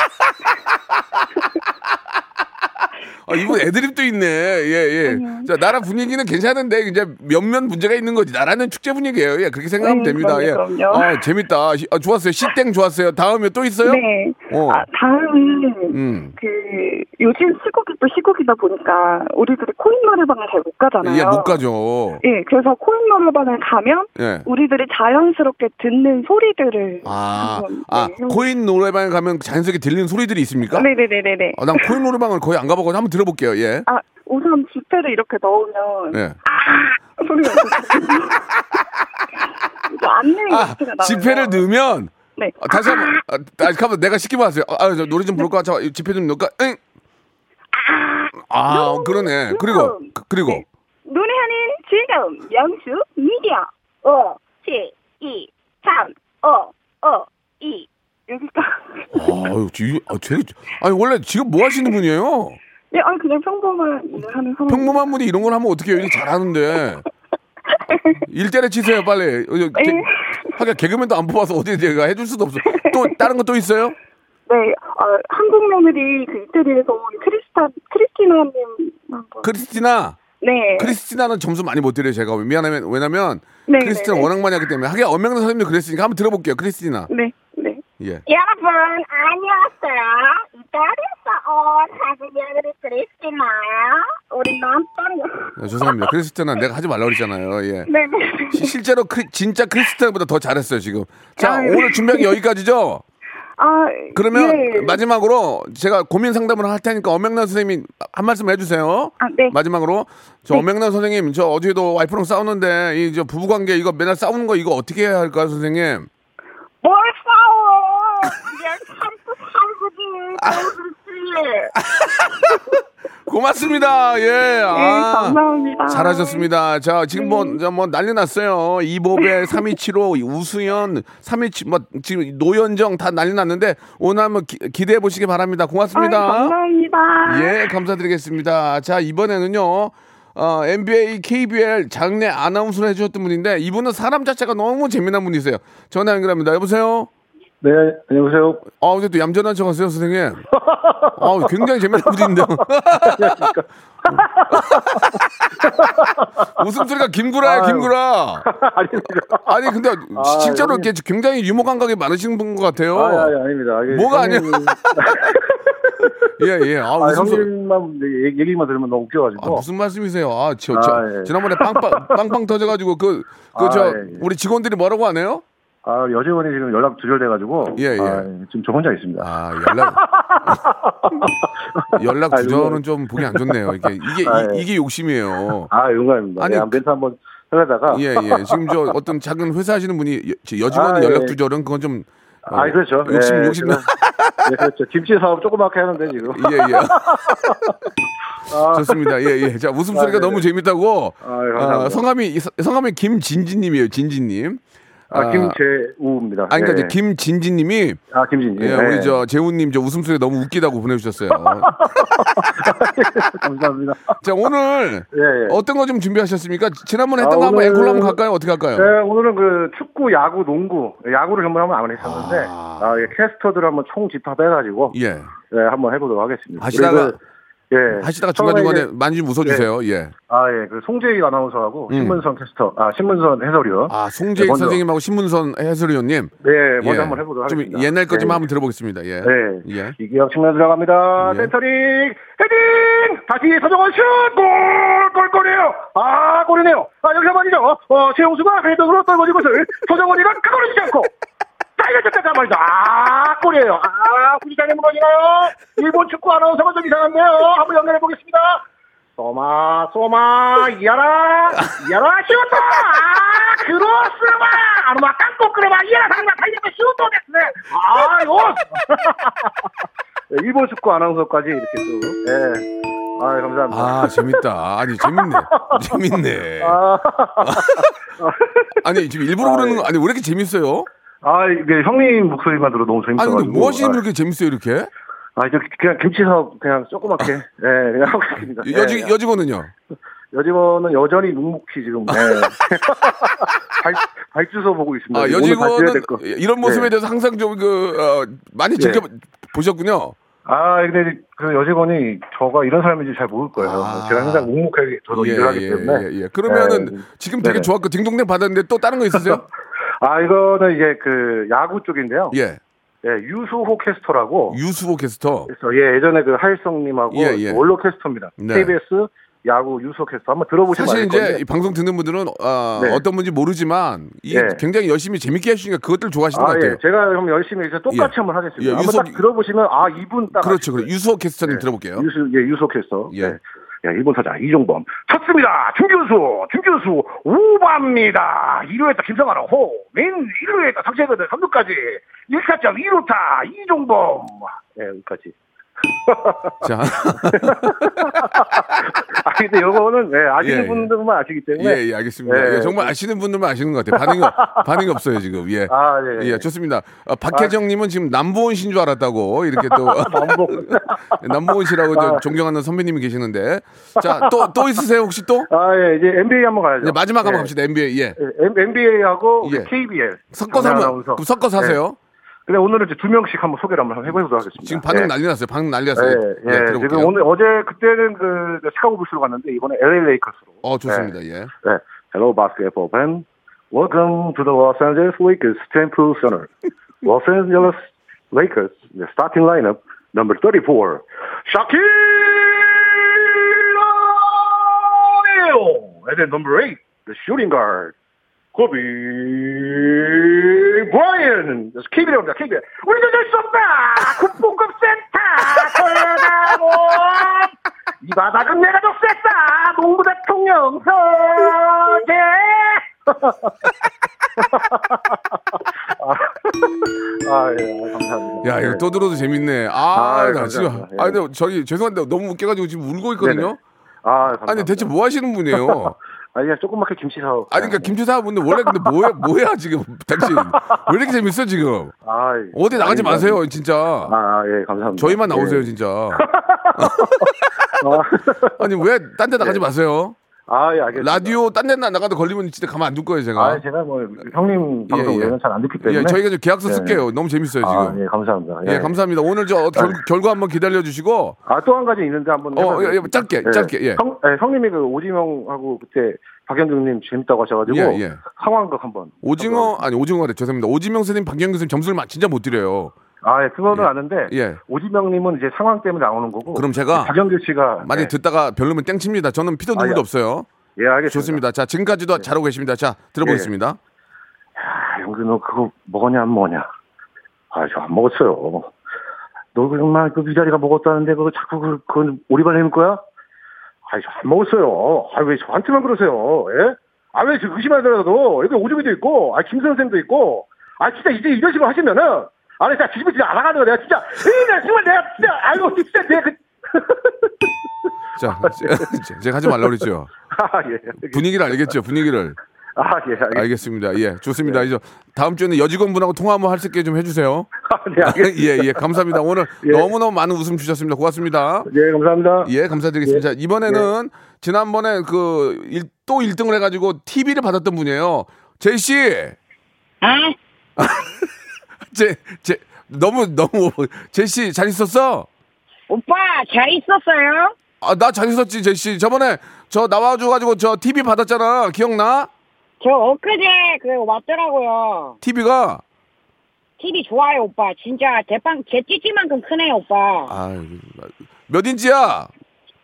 A: 아, 이분 애드립도 있네. 예, 예. 자, 나라 분위기는 괜찮은데 이제 몇몇 문제가 있는 거지. 나라는 축제 분위기예요. 예, 그렇게 생각하면
F: 네,
A: 됩니다. 예.
F: 그럼요, 그럼요.
A: 아, 재밌다. 시- 아, 좋았어요. 시땡 좋았어요. 다음에 또 있어요?
F: 네.
A: 어.
F: 아, 다음은
A: 음.
F: 그 요즘 시국이 또 시국이다 보니까 우리들이 코인 노래방을 잘 못 가잖아요.
A: 예, 못 가죠.
F: 예, 그래서 코인 노래방을 가면
A: 예.
F: 우리들이 자연스럽게 듣는 소리들을
A: 아,
F: 한번,
A: 아,
F: 네,
A: 코인 노래방에 가면 자연스럽게 들리는 소리들이 있습니까?
F: 네네네네네.
A: 아, 난 코인 노래방을 거의 안 가봐가지고 한번 들어볼게요. 예.
F: 아 우선 지폐를 이렇게 넣으면
A: 예.
F: 소리가 있거든요. 이제 안내
A: 아. 지폐를 넣으면
F: 네.
A: 아, 다시 한번 아, 아, 잠깐만 내가 시키면 하세요. 아, 저 노래 좀 부를까? 자, 이 지폐 좀 넣을까? 응. 아, 그러네. 그리고 그- 그리고
F: 노래하는 즐거움 명수 미디어 5 7 2 3 5 5 2 여기까지.
A: 아유, 지, 아, 제, 아니 원래 지금 뭐 하시는 분이에요?
F: 예, 아니 그냥 평범한 일을 하는 사람.
A: 평범한 분이 이런 걸 하면 어떻게 해요? 잘하는데. 일 때려 치세요, 빨리. 어, 저, 개, 하긴 개그맨도 안 뽑아서 어디 내가 해줄 수도 없어. 또 다른 거 또 있어요?
F: 네, 어, 한국 며느리 그 이태리에서 온 크리스타 크리스티나님 한번.
A: 크리스티나.
F: 네.
A: 크리스티나는 점수 많이 못 드려요, 제가. 미안하면, 왜냐면,
F: 네,
A: 크리스티나
F: 네, 네.
A: 워낙 많이 하기 때문에. 하긴 엄명란 선생님도 그랬으니까 한번 들어볼게요, 크리스티나.
F: 네, 네.
A: 예.
H: 여러분 안녕하세요. 이탈리아에서 온 며느리 크리스티나요. 우리 남편
A: 네, 죄송합니다. 크리스티나 내가 하지 말라고 그랬잖아요. 예.
H: 네네.
A: 시- 실제로 크, 진짜 크리스티나보다 더 잘했어요, 지금. 자,
F: 아, 네.
A: 오늘 준비한 게 여기까지죠?
F: 아,
A: 그러면
F: 예.
A: 마지막으로 제가 고민 상담을 할 테니까 엄명란 선생님이 한 말씀 해주세요.
F: 아, 네.
A: 마지막으로 저 엄명란 선생님 저 어제도 와이프랑 싸우는데 이 저 부부 관계 이거 맨날 싸우는 거 이거 어떻게 해야 할까요, 선생님?
H: 그러지.
A: 고맙습니다. 예. 아,
F: 네, 감사합니다.
A: 잘하셨습니다. 자, 지금 뭐, 저뭐 난리 났어요. 이보배, 3275, 우수연, 327, 뭐, 지금 노현정 다 난리 났는데 오늘 한번 기, 기대해 보시기 바랍니다. 고맙습니다.
F: 아, 감사합니다.
A: 예, 감사드리겠습니다. 자, 이번에는요. 어, NBA, KBL 장내 아나운서를 해주셨던 분인데 이분은 사람 자체가 너무 재미난 분이세요. 전화 연결합니다. 여보세요?
I: 네, 안녕하세요.
A: 아, 근데 또 얌전한 척 하세요, 선생님. 아, 굉장히 재미난 분인데. 웃음소리가 김구라야. 김구라. 아니, 근데
I: 아, 형님.
A: 이렇게 굉장히 유머 감각이 많으신 분 것 같아요.
I: 아, 아니, 아닙니다. 이게
A: 뭐가?
I: 형님-
A: 예, 예. 아,
I: 아,
A: 웃음 소리.
I: 형님만 얘기- 얘기만 들으면 너무 웃겨가지고.
A: 아, 무슨 말씀이세요? 아, 저, 저,
I: 아, 예.
A: 지난번에 빵빵, 빵빵 터져가지고 그, 그,
I: 아,
A: 저,
I: 예, 예.
A: 우리 직원들이 뭐라고 하네요?
I: 아, 여직원이 지금 연락 두절돼가지고.
A: 예, 예.
I: 아, 지금 저 혼자 있습니다.
A: 아, 연락. 연락
I: 아,
A: 두절은 좀 보기 안 좋네요. 이게, 이게,
I: 아,
A: 이,
I: 예.
A: 게 욕심이에요.
I: 아, 영광입니다.
A: 아니,
I: 아니, 멘트 한번 하려다가.
A: 예, 예. 지금 저 어떤 작은 회사 하시는 분이 여, 저 여직원
I: 아,
A: 연락
I: 예.
A: 두절은 그건 좀. 어,
I: 아, 그렇죠.
A: 욕심,
I: 예,
A: 욕심.
I: 제가- 예, 그렇죠. 김치 사업 조그맣게 하는데, 지금.
A: 예, 예.
I: 아,
A: 좋습니다. 예, 예. 자, 웃음소리가
I: 아, 네,
A: 너무
I: 네.
A: 재밌다고.
I: 아, 예.
A: 어, 성함이, 성함이 김진지님이에요, 진지님.
I: 아, 김재우입니다.
A: 아, 그러니까
I: 예.
A: 이제 김진지님이
I: 아, 김진지.
A: 예, 우리 저 재훈님 저 웃음소리 너무 웃기다고 보내주셨어요.
I: 감사합니다.
A: 자 오늘
I: 예, 예.
A: 어떤 거 좀 준비하셨습니까? 지난번에
I: 아,
A: 했던 거 한번 앵콜로 한번 갈까요? 어떻게 할까요?
I: 네, 오늘은 그 축구, 야구, 농구, 야구를 전부 한번 안 했었는데, 아, 예, 캐스터들 한번 총 집합해가지고,
A: 예.
I: 예, 한번 해보도록 하겠습니다.
A: 하시다가-
I: 그리고, 예.
A: 하시다가 중간중간에 많이 좀 웃어주세요. 예.
I: 아, 예, 그 송재희 아나운서하고
A: 음.
I: 신문선 캐스터, 아, 신문선 해설위원.
A: 아 송재익
I: 네, 먼저-
A: 선생님하고 신문선 해설위원님.
I: 네, 먼저
A: 예.
I: 한번 해보도록
A: 좀
I: 하겠습니다.
A: 옛날 거좀
I: 네.
A: 한번 들어보겠습니다. 예.
I: 네.
A: 예.
I: 이기혁 측면 들어갑니다.
A: 예.
I: 센터링, 헤딩! 다시 서정원 슛! 골! 골, 골이에요! 아, 골이네요! 아, 여기서 말이죠. 어, 최용수가 헤딩으로 떨궈진 것을 서정원이가 그걸 놓치지 않고, 때려줬단 말이죠. 아, 골이에요. 아, 후지산이 무너지나요? 일본 축구 아나운서가 좀 이상한데요. 한번 연결해 보겠습니다. 소마, 소마, 이하라, 이하라, シュート! 아, 크로스바! 아누마, 깡꼬 끄르바, 이하라, 상마, 달려서 슈터 됐네! 아, 이거! 네, 일본 축구 아나운서까지 이렇게 또, 예. 아, 감사합니다.
A: 아 재밌다. 아니 재밌네. 재밌네.
I: 아,
A: 아니 지금 일부러 그러는 거 아니 왜 이렇게 재밌어요?
I: 아, 이게 형님 목소리만 들어 너무
A: 아니
I: 재밌어가지고.
A: 근데 뭐 하시는
I: 아,
A: 이렇게 재밌어요 이렇게?
I: 아, 저 그냥 김치 사업 그냥 조그맣게, 예, 그냥 하고 있습니다. 예.
A: 여직 여직원은요?
I: 여직원은 여전히 묵묵히 지금, 예. 발, 발주소 보고 있습니다.
A: 아 여직원은. 이런 모습에
I: 네.
A: 대해서 항상 좀 그 어, 많이
I: 네.
A: 지켜 보셨군요.
I: 아, 근데 그 여직원이 저가 이런 사람인지 잘 모를 거예요. 제가 항상 묵묵하게 저도
A: 아. 예,
I: 일을 하기
A: 예,
I: 때문에.
A: 예, 예. 그러면은
I: 예.
A: 지금 되게. 좋았고 딩동댕 받았는데 또 다른 거 있으세요?
I: 아, 이거는 이제 그 야구 쪽인데요.
A: 예.
I: 예, 유수호 캐스터라고.
A: 유수호 캐스터.
I: 그래서 예, 예전에 그 하일성님하고
A: 예, 예.
I: 원로 캐스터입니다.
A: 네.
I: KBS 야구 유수호 캐스터 한번 들어보시면
A: 사실
I: 알
A: 이제. 이 방송 듣는 분들은 어,
I: 네.
A: 어떤 분인지 모르지만 이게
I: 네.
A: 굉장히 열심히 재밌게 해주시니까 그것들 좋아하시는 것
I: 아,
A: 같아요.
I: 예. 제가 그럼 열심히 이제 똑같이
A: 예.
I: 한번 하겠습니다.
A: 예,
I: 한번 딱 들어보시면 아, 이분 딱
A: 그렇죠, 그렇죠. 유수호 캐스터님 들어볼게요.
I: 유수 예, 유수호 캐스터.
A: 예.
I: 네. 야, 일본 타자 이종범 쳤습니다. 중교수, 중교수 우바입니다. 1루에다 김성환 호, 맨 1루에다 상체거든 3루까지 1타점 2루타 이종범. 예, 여기까지.
A: 자,
I: 아, 근데 요거는 예, 아시는
A: 예, 예.
I: 분들만 아시기 때문에.
A: 예, 예, 알겠습니다.
I: 예.
A: 예, 정말 아시는 분들만 아시는 것 같아요. 반응이, 반응이 없어요, 지금. 예.
I: 아, 예.
A: 예, 좋습니다. 어, 박혜정님은 지금 남보은 씨인 줄 알았다고, 이렇게 또.
I: 남보은.
A: 남보은 씨라고 저
I: 아.
A: 존경하는 선배님이 계시는데. 자, 또, 또 있으세요, 혹시 또?
I: 아, 예, 이제 NBA 한번 가야죠.
A: 네, 마지막 한번
I: 예.
A: 갑시다, NBA. 예.
I: NBA하고
A: 예.
I: KBL.
A: 섞어서 그럼 섞어서 하세요.
I: 근데 오늘은 이제 두 명씩 한번 소개를 한번 해보도록 하겠습니다.
A: 지금 반응
I: 예.
A: 난리 났어요. 반응 난리 났어요.
I: 예, 예. 지금 오늘 어제 그때는 그 시카고 불스로 갔는데 이번에 LA 레이커스로.
A: 어, 좋습니다. 예.
I: 네. Hello basketball fan. Welcome to the Los Angeles Lakers Temple Center. Los Angeles Lakers the starting lineup number 34. Shaquille O'Neal. And then number 8, the shooting guard. Kobe It up, keep it. 우리도 될수 없다. 국보급 센터 돌아가고 이 바닥은 내가 더 셌다. 농구 대통령 서재. 아, 아, 예, 감사합니다.
A: 야, 이거
I: 네.
A: 또 들어도 재밌네. 아,
I: 아,
A: 나 지금.
I: 감사합니다. 예.
A: 아, 근데 저기 죄송한데 너무 웃겨가지고 지금 울고 있거든요.
I: 네네. 아, 감사합니다.
A: 아니 대체 뭐 하시는 분이에요?
I: 아니, 그냥 조그맣게 김치 사오.
A: 아니 그러니까 김치 사분데 원래 근데 뭐야 뭐야 지금 당신 왜 이렇게 재밌어 지금?
I: 아,
A: 어디 나가지
I: 아니,
A: 마세요 진짜.
I: 아, 예, 감사합니다.
A: 저희만 나오세요
I: 예.
A: 진짜. 아니 왜 딴 데 나가지 마세요?
I: 아, 예, 알겠습니다.
A: 라디오 딴데 나가도 걸리면 진짜 가만 안 둘 거예요 제가.
I: 아, 제가 뭐 형님 방송
A: 예, 예.
I: 외에는 잘안 듣기 때문에.
A: 예, 저희가 좀 계약서
I: 예.
A: 쓸게요. 너무 재밌어요 지금.
I: 아, 예, 감사합니다.
A: 예, 감사합니다. 오늘 저 결, 결과 한번 기다려 주시고.
I: 아, 또 한 가지 있는데 한번.
A: 어. 예, 예, 짧게, 짧게, 예.
I: 형, 예, 형님이 그 오지명하고 그때 박현경님 재밌다고 하셔가지고.
A: 예, 예.
I: 상황극 한번.
A: 오징어 아니 오징어래 죄송합니다. 오지명 선생님, 박경규 선생님 점수를 마- 진짜 못 드려요.
I: 아, 예, 그거는 아는데.
A: 예.
I: 오지명님은 이제 상황 때문에 나오는 거고.
A: 그럼 제가
I: 박현규 씨가.
A: 만약 에 듣다가 별로면 땡칩니다. 저는 피도 눈물도
I: 아, 예.
A: 없어요.
I: 예, 알겠습니다.
A: 좋습니다. 자, 지금까지도 잘하고 계십니다. 자, 들어보겠습니다.
I: 아, 영규 너 그거 먹었냐 안 먹었냐? 아, 저 안 먹었어요. 너 정말 그 위자리가 먹었다는데 그거 자꾸 그, 그건 오리발 내밀 거야? 아, 저안 먹었어요. 아, 왜 저한테만 그러세요? 예? 아, 왜저 의심하더라도 여기 오주미도 있고, 아, 김 선생도 있고, 아, 진짜 이제 이런 식으로 하시면은, 아, 나 진짜 뒤집어 진짜 알아가는 거 내가 진짜, 에이, 나 정말 내가 진짜, 아이고, 진짜 내가 그,
A: 자, 제- 제가 하지 말라고 그랬죠.
I: 아, 예.
A: 분위기를 알겠죠. 분위기를.
I: 아, 예, 알겠습니다.
A: 알겠습니다. 예, 좋습니다. 이제 다음 주에는 여직원분하고 통화 한번 할 수 있게 좀 해주세요.
I: 네, 알겠습니다.
A: 예, 예, 감사합니다. 오늘
I: 예.
A: 너무너무 많은 웃음 주셨습니다. 고맙습니다.
I: 예, 감사합니다.
A: 예, 감사드리겠습니다. 자, 이번에는 지난번에 그, 일, 또 1등을 해가지고 TV를 받았던 분이에요. 제이씨!
H: 아,
A: 제, 제, 너무, 너무, 제이씨 잘 있었어?
H: 오빠 잘 있었어요?
A: 아, 나 잘 있었지, 제이씨. 저번에 저 나와줘가지고 저 TV 받았잖아. 기억나?
H: 저 엊그제 그 왔더라고요.
A: TV가?
H: TV 좋아요 오빠. 진짜 대빵 제 찌찌만큼 크네요 오빠.
A: 아, 몇 인치야?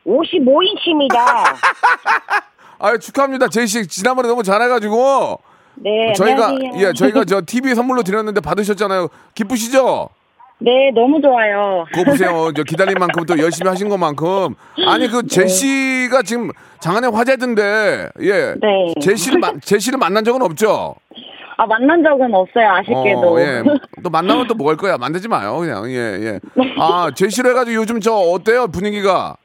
H: 55인치입니다.
A: 아, 축하합니다. 제이씨. 지난번에 너무 잘해가지고.
H: 네,
A: 저희가,
H: 안녕하세요.
A: 예, 저희가 저 TV 선물로 드렸는데 받으셨잖아요. 기쁘시죠?
H: 네, 너무 좋아요.
A: 그거 보세요. 저 기다린 만큼 또 열심히 하신 것만큼. 아니, 그 제시가 지금 장안의 화제던데. 예.
H: 네.
A: 제시를, 마- 제시를 만난 적은 없죠?
H: 아 만난 적은 없어요 아쉽게도.
A: 어, 예. 또 만나면 또뭐할 거야. 만들지 마요. 그냥. 예, 예. 아, 제시를 해가지고 요즘 저 어때요? 분위기가?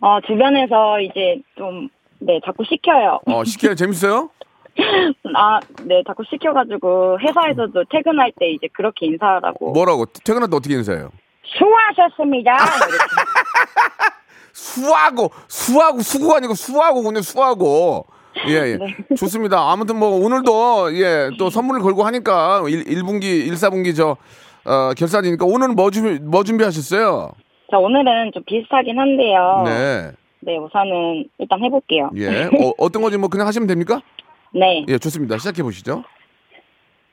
H: 어 주변에서 이제 좀 네 자꾸 시켜요.
A: 어, 시켜요. 재밌어요?
H: 아, 네, 자꾸 시켜가지고 회사에서도 퇴근할 때 이제 그렇게 인사하라고.
A: 뭐라고? 퇴근할 때 어떻게 인사해요?
H: 수고하셨습니다.
A: 수하고, 수하고, 수고가 아니고 수하고, 근데 수하고. 예, 예. 좋습니다. 아무튼 뭐 오늘도 예, 또 선물을 걸고 하니까 1, 1분기, 1, 4분기 저, 어, 결산이니까 오늘은 뭐 준비, 뭐 준비하셨어요?
H: 자, 오늘은 좀 비슷하긴 한데요.
A: 네.
H: 네, 우선은 일단 해볼게요.
A: 예. 어, 어떤 건지 뭐 그냥 하시면 됩니까?
H: 네.
A: 예, 좋습니다. 시작해 보시죠.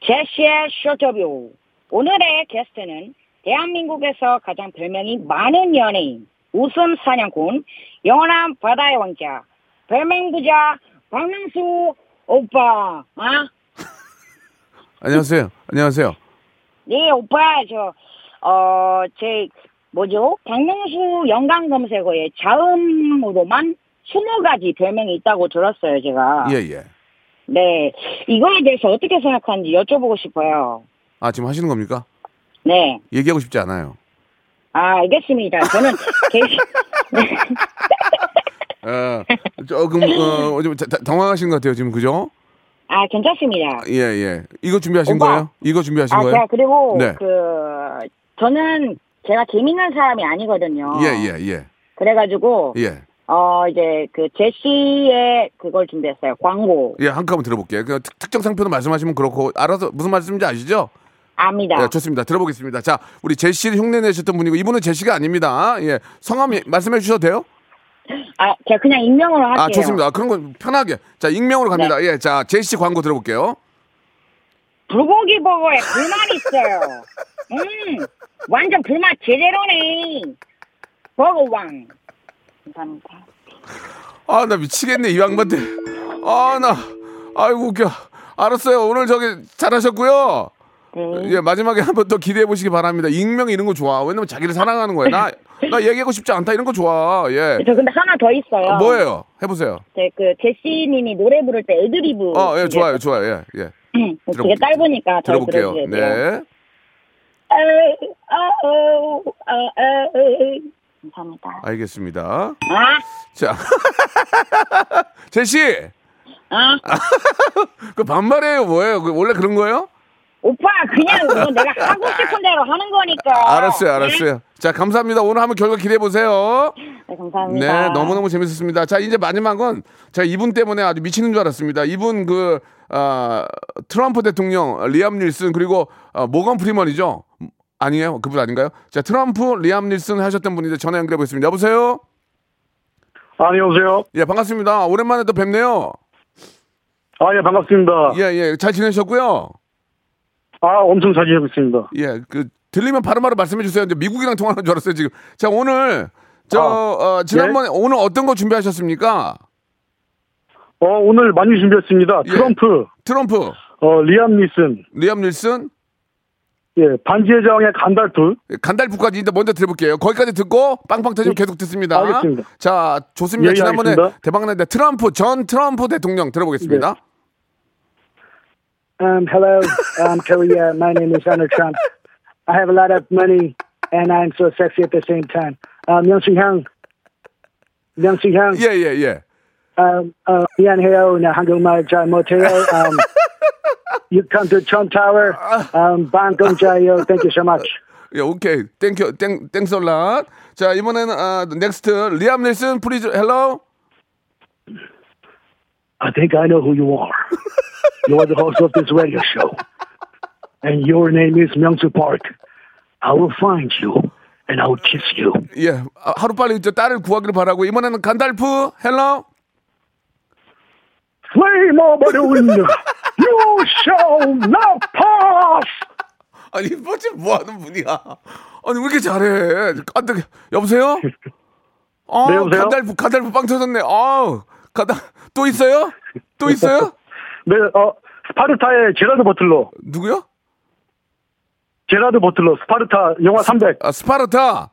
H: 제시의 쇼터뷰. 오늘의 게스트는 대한민국에서 가장 별명이 많은 연예인, 웃음 사냥꾼, 영원한 바다의 왕자, 별명 부자, 박명수 오빠. 아?
A: 안녕하세요. 안녕하세요.
H: 네, 오빠, 저, 어, 제, 뭐죠? 박명수 연관 검색어에 자음으로만 20가지 별명이 있다고 들었어요, 제가.
A: 예, 예.
H: 네. 이거에 대해서 어떻게 생각하는지 여쭤보고 싶어요.
A: 아, 지금 하시는 겁니까?
H: 네.
A: 얘기하고 싶지 않아요.
H: 아, 알겠습니다. 저는 게시,
A: 어, 조금, 어, 좀 자- 자- 당황하신 것 같아요, 지금, 그죠?
H: 아, 괜찮습니다.
A: 예, 예. 이거 준비하신
H: 오빠.
A: 거예요? 이거 준비하신
H: 아,
A: 거예요?
H: 제가 그리고
A: 네.
H: 그 저는 제가 재밌는 사람이 아니거든요.
A: 예, 예, 예.
H: 그래가지고
A: 예.
H: 어 이제 그 제시의 그걸 준비했어요. 광고
A: 예, 한컷 한번 들어볼게요. 그 특- 특정 상표로 말씀하시면 그렇고, 알아서 무슨 말씀인지 아시죠?
H: 압니다.
A: 예, 좋습니다. 들어보겠습니다. 자, 우리 제시를 흉내 내셨던 분이고, 이분은 제시가 아닙니다. 예. 성함 예, 말씀해 주셔도 돼요?
H: 아, 제가 그냥 익명으로 할게요.
A: 아, 좋습니다. 아, 그런 건 편하게. 자, 익명으로 갑니다.
H: 네.
A: 예, 자, 제시 광고 들어볼게요.
H: 불고기 버거에 불만 있어요. 음, 완전 불맛 제대로네. 버거왕. 감사합니다.
A: 아, 나 미치겠네, 이 양반들. 아, 나, 아이고, 웃겨. 알았어요. 오늘 저기 잘하셨고요. 예, 마지막에 한 번 더 기대해 보시기 바랍니다. 익명 이런 거 좋아. 왜냐면 자기를 사랑하는 거야. 나, 나 얘기하고 싶지 않다. 이런 거 좋아. 예.
H: 저 근데 하나 더 있어요.
A: 뭐예요? 해보세요.
H: 제, 그 제시님이 노래 부를 때 애드리브.
A: 어, 예, 좋아요, 좋아요. 예, 예.
H: 되게. 짧으니까 잘
A: 들어볼게요.
H: 들어주세요.
A: 네.
H: 감사합니다.
A: 알겠습니다.
H: 아,
A: 자, 제시,
H: 아,
A: 그 반말이에요, 뭐예요? 그 원래 그런 거예요?
H: 오빠 그냥 뭐 내가 하고 싶은 대로 하는 거니까.
A: 알았어요, 알았어요. 자, 감사합니다. 오늘 한번 결과 기대해 보세요.
H: 네, 감사합니다.
A: 네, 너무너무 재밌었습니다. 자, 이제 마지막은 제가 이분 때문에 아주 미치는 줄 알았습니다. 이분 그, 아, 트럼프 대통령, 리암 닐슨, 그리고 아, 모건 프리먼이죠? 아니에요? 그분 아닌가요? 자, 트럼프, 리암 닐슨 하셨던 분인데 전화 연결해 보겠습니다. 여보세요?
I: 안녕하세요.
A: 예, 반갑습니다. 오랜만에 또 뵙네요.
I: 아, 예, 반갑습니다.
A: 예, 예. 잘 지내셨고요?
I: 아, 엄청 잘 지내고 있습니다.
A: 예, 그, 들리면 바로바로 말씀해 주세요. 이제 미국이랑 통화하는 줄 알았어요, 지금. 자, 오늘, 저,
I: 아,
A: 어, 지난번에, 오늘 어떤 거 준비하셨습니까?
I: 어, 오늘 많이 준비했습니다. 트럼프,
A: 트럼프,
I: 어, 리암 니슨,
A: 리암 닐슨,
I: 예, 반지의 제왕의 간달프.
A: 간달프까지 일단 먼저 들어볼게요. 거기까지 듣고 빵빵 터지면 계속 듣습니다.
I: 알겠습니다.
A: 자, 좋습니다.
I: 예, 예,
A: 지난번에
I: 알겠습니다.
A: 대박났는데 트럼프, 전 트럼프 대통령 들어보겠습니다.
J: Um, hello, um, Korea. My name is Donald Trump. I have a lot of money, and I'm so sexy at the same time. Um, 명수 형, 명수 형.
A: 예, 예, 예.
J: Um, uh, 미안해요. 나 한국말 잘 못해요. Um, you come to Trump Tower. Um, 방금자요. Thank you so much.
A: 예, 오케이. 땡큐, 땡, 땡솔라. 자, 이번에는, 아, 넥스트. 리암 닐슨, 프리즈, 헬로.
J: I think I know who you are. You're the host of this radio show. And your name is Myungsu Park. I will find you and I will kiss you.
A: 예, 아, 하루빨리 저 딸을 구하기를 바라고. 이번에는 간달프, 헬로.
J: Flame of Udûn, you shall not pass.
A: 아니, 뭐지, 뭐 하는 분이야. 아니, 왜 이렇게 잘해. 깜짝, 여보세요? 아,
I: 네, 여보세요?
A: 간달프, 간달프 빵 터졌네. 아 가다, 또 있어요? 또 있어요?
I: 네, 어, 스파르타의 제라드 버틀러.
A: 누구요?
I: 제라드 버틀러, 스파르타 영화 300.
A: 아, 스파르타.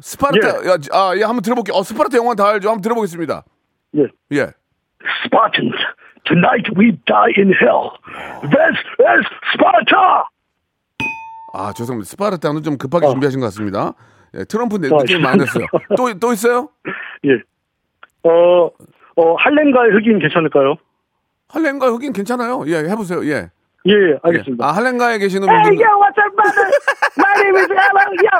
A: 스파르타, 야, 아, 예, 한번 들어볼게요. 어, 스파르타 영화 다 알죠? 한번 들어보겠습니다.
I: 예.
A: 예.
J: Spartans, tonight we dine in hell. This is Sparta!
A: 아, 죄송합니다. 스파르타는 좀 급하게 준비하신 것 같습니다. 예, 트럼프 느-
I: 어,
A: 느낌이 많이 났어요. 또, 또 있어요?
I: 예. 어, 어, 할렘과의 흑인 괜찮을까요?
A: 할렘과 흑인 괜찮아요. 예, 해보세요. 예.
I: 예, 알겠습니다.
A: 아, 할렘가에 계시는
J: Hey,
A: 분들.
J: yo, what's up, brother? My name is Hello, yo.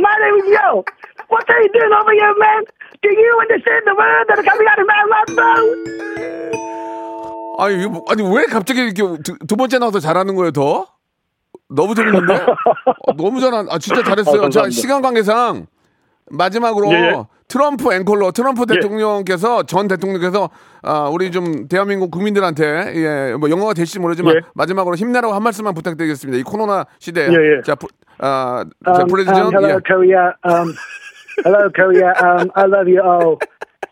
J: My name is Yo. What are you doing over here, man? Do you understand the word that is coming out of my mouth,
A: 아니, 이거 뭐- 아니, 왜 갑자기 이렇게 두, 두 번째 나와서 잘하는 거예요, 더? 너무 재밌는데? 어, 너무 잘한, 아, 진짜
I: 아,
A: 잘했어요. 자,
I: 감사합니다.
A: 시간 관계상 마지막으로
I: 예, 예.
A: 트럼프 앵콜로 트럼프
I: 예.
A: 대통령께서 전 대통령께서 아, 우리 좀 대한민국 국민들한테 예, 뭐 영어가 될지 모르지만
I: 예.
A: 마지막으로 힘내라고 한 말씀만 부탁드리겠습니다. 이 코로나 시대에.
I: 예, 예.
A: 자, 부- 아, 자,
J: Um, um,
A: 프레지전
J: hello,
A: 예.
J: Korea. Um, hello, Korea. Um, I love you all.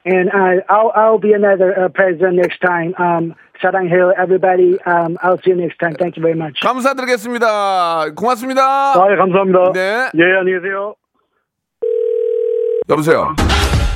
J: And I, I'll, I'll be another uh, president next time. Um, 사랑해요, everybody. Um, I'll see you next time. Thank you very much.
A: 감사드리겠습니다. 고맙습니다.
I: 아, 예, 감사합니다.
A: 네.
I: 예, 안녕히 계세요.
A: 여보세요.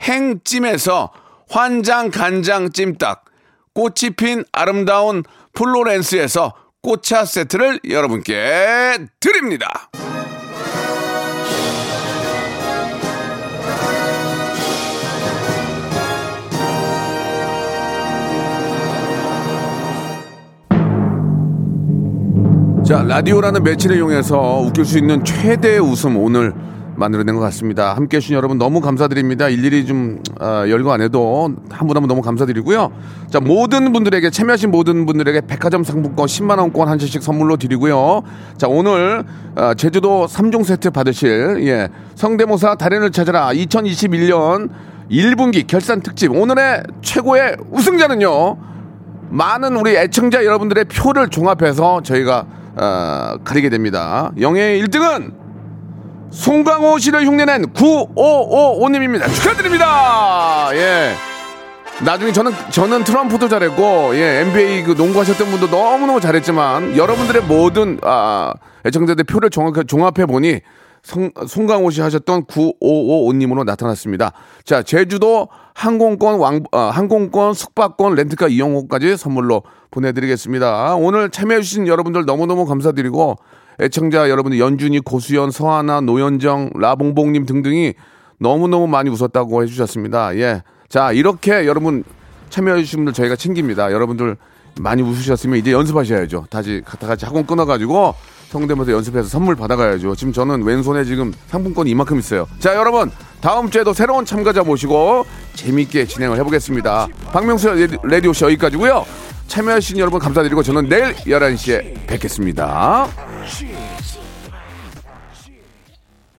A: 행찜에서 환장 간장 찜닭, 꽃이 핀 아름다운 플로렌스에서 꽃차 세트를 여러분께 드립니다. 자, 라디오라는 매체를 이용해서 웃길 수 있는 최대의 웃음 오늘 만들어낸 것 같습니다. 함께 해주신 여러분 너무 감사드립니다. 일일이 좀, 어, 열거 안 해도 한 분 한 분 너무 감사드리고요. 자, 모든 분들에게, 참여하신 모든 분들에게 백화점 상품권 10만 원권 한 채씩 선물로 드리고요. 자, 오늘, 어, 제주도 3종 세트 받으실, 예, 성대모사 달인을 찾아라 2021년 1분기 결산 특집. 오늘의 최고의 우승자는요. 많은 우리 애청자 여러분들의 표를 종합해서 저희가 어, 가리게 됩니다. 영예의 1등은 송강호 씨를 흉내낸 9555님입니다. 축하드립니다. 예. 나중에 저는 저는 트럼프도 잘했고 예 NBA 그 농구하셨던 분도 너무 너무 잘했지만 여러분들의 모든 아 애청자들 표를 종합 종합해 보니 성, 송강호 씨 하셨던 9555님으로 나타났습니다. 자, 제주도 항공권 왕, 어, 항공권 숙박권 렌트카 이용권까지 선물로 보내드리겠습니다. 오늘 참여해주신 여러분들 너무 너무 감사드리고 애청자 여러분들 연준이, 고수연, 서하나, 노현정, 라봉봉님 등등이 너무너무 많이 웃었다고 해주셨습니다. 예. 자, 이렇게 여러분 참여해주신 분들 저희가 챙깁니다. 여러분들 많이 웃으셨으면 이제 연습하셔야죠. 다시, 다 같이 학원 끊어가지고 성대모사 연습해서 선물 받아가야죠. 지금 저는 왼손에 지금 상품권이 이만큼 있어요. 자, 여러분. 다음 주에도 새로운 참가자 모시고 재밌게 진행을 해보겠습니다. 박명수 레디오쇼 여기까지고요 참여해주신 여러분 감사드리고 저는 내일 11시에 뵙겠습니다.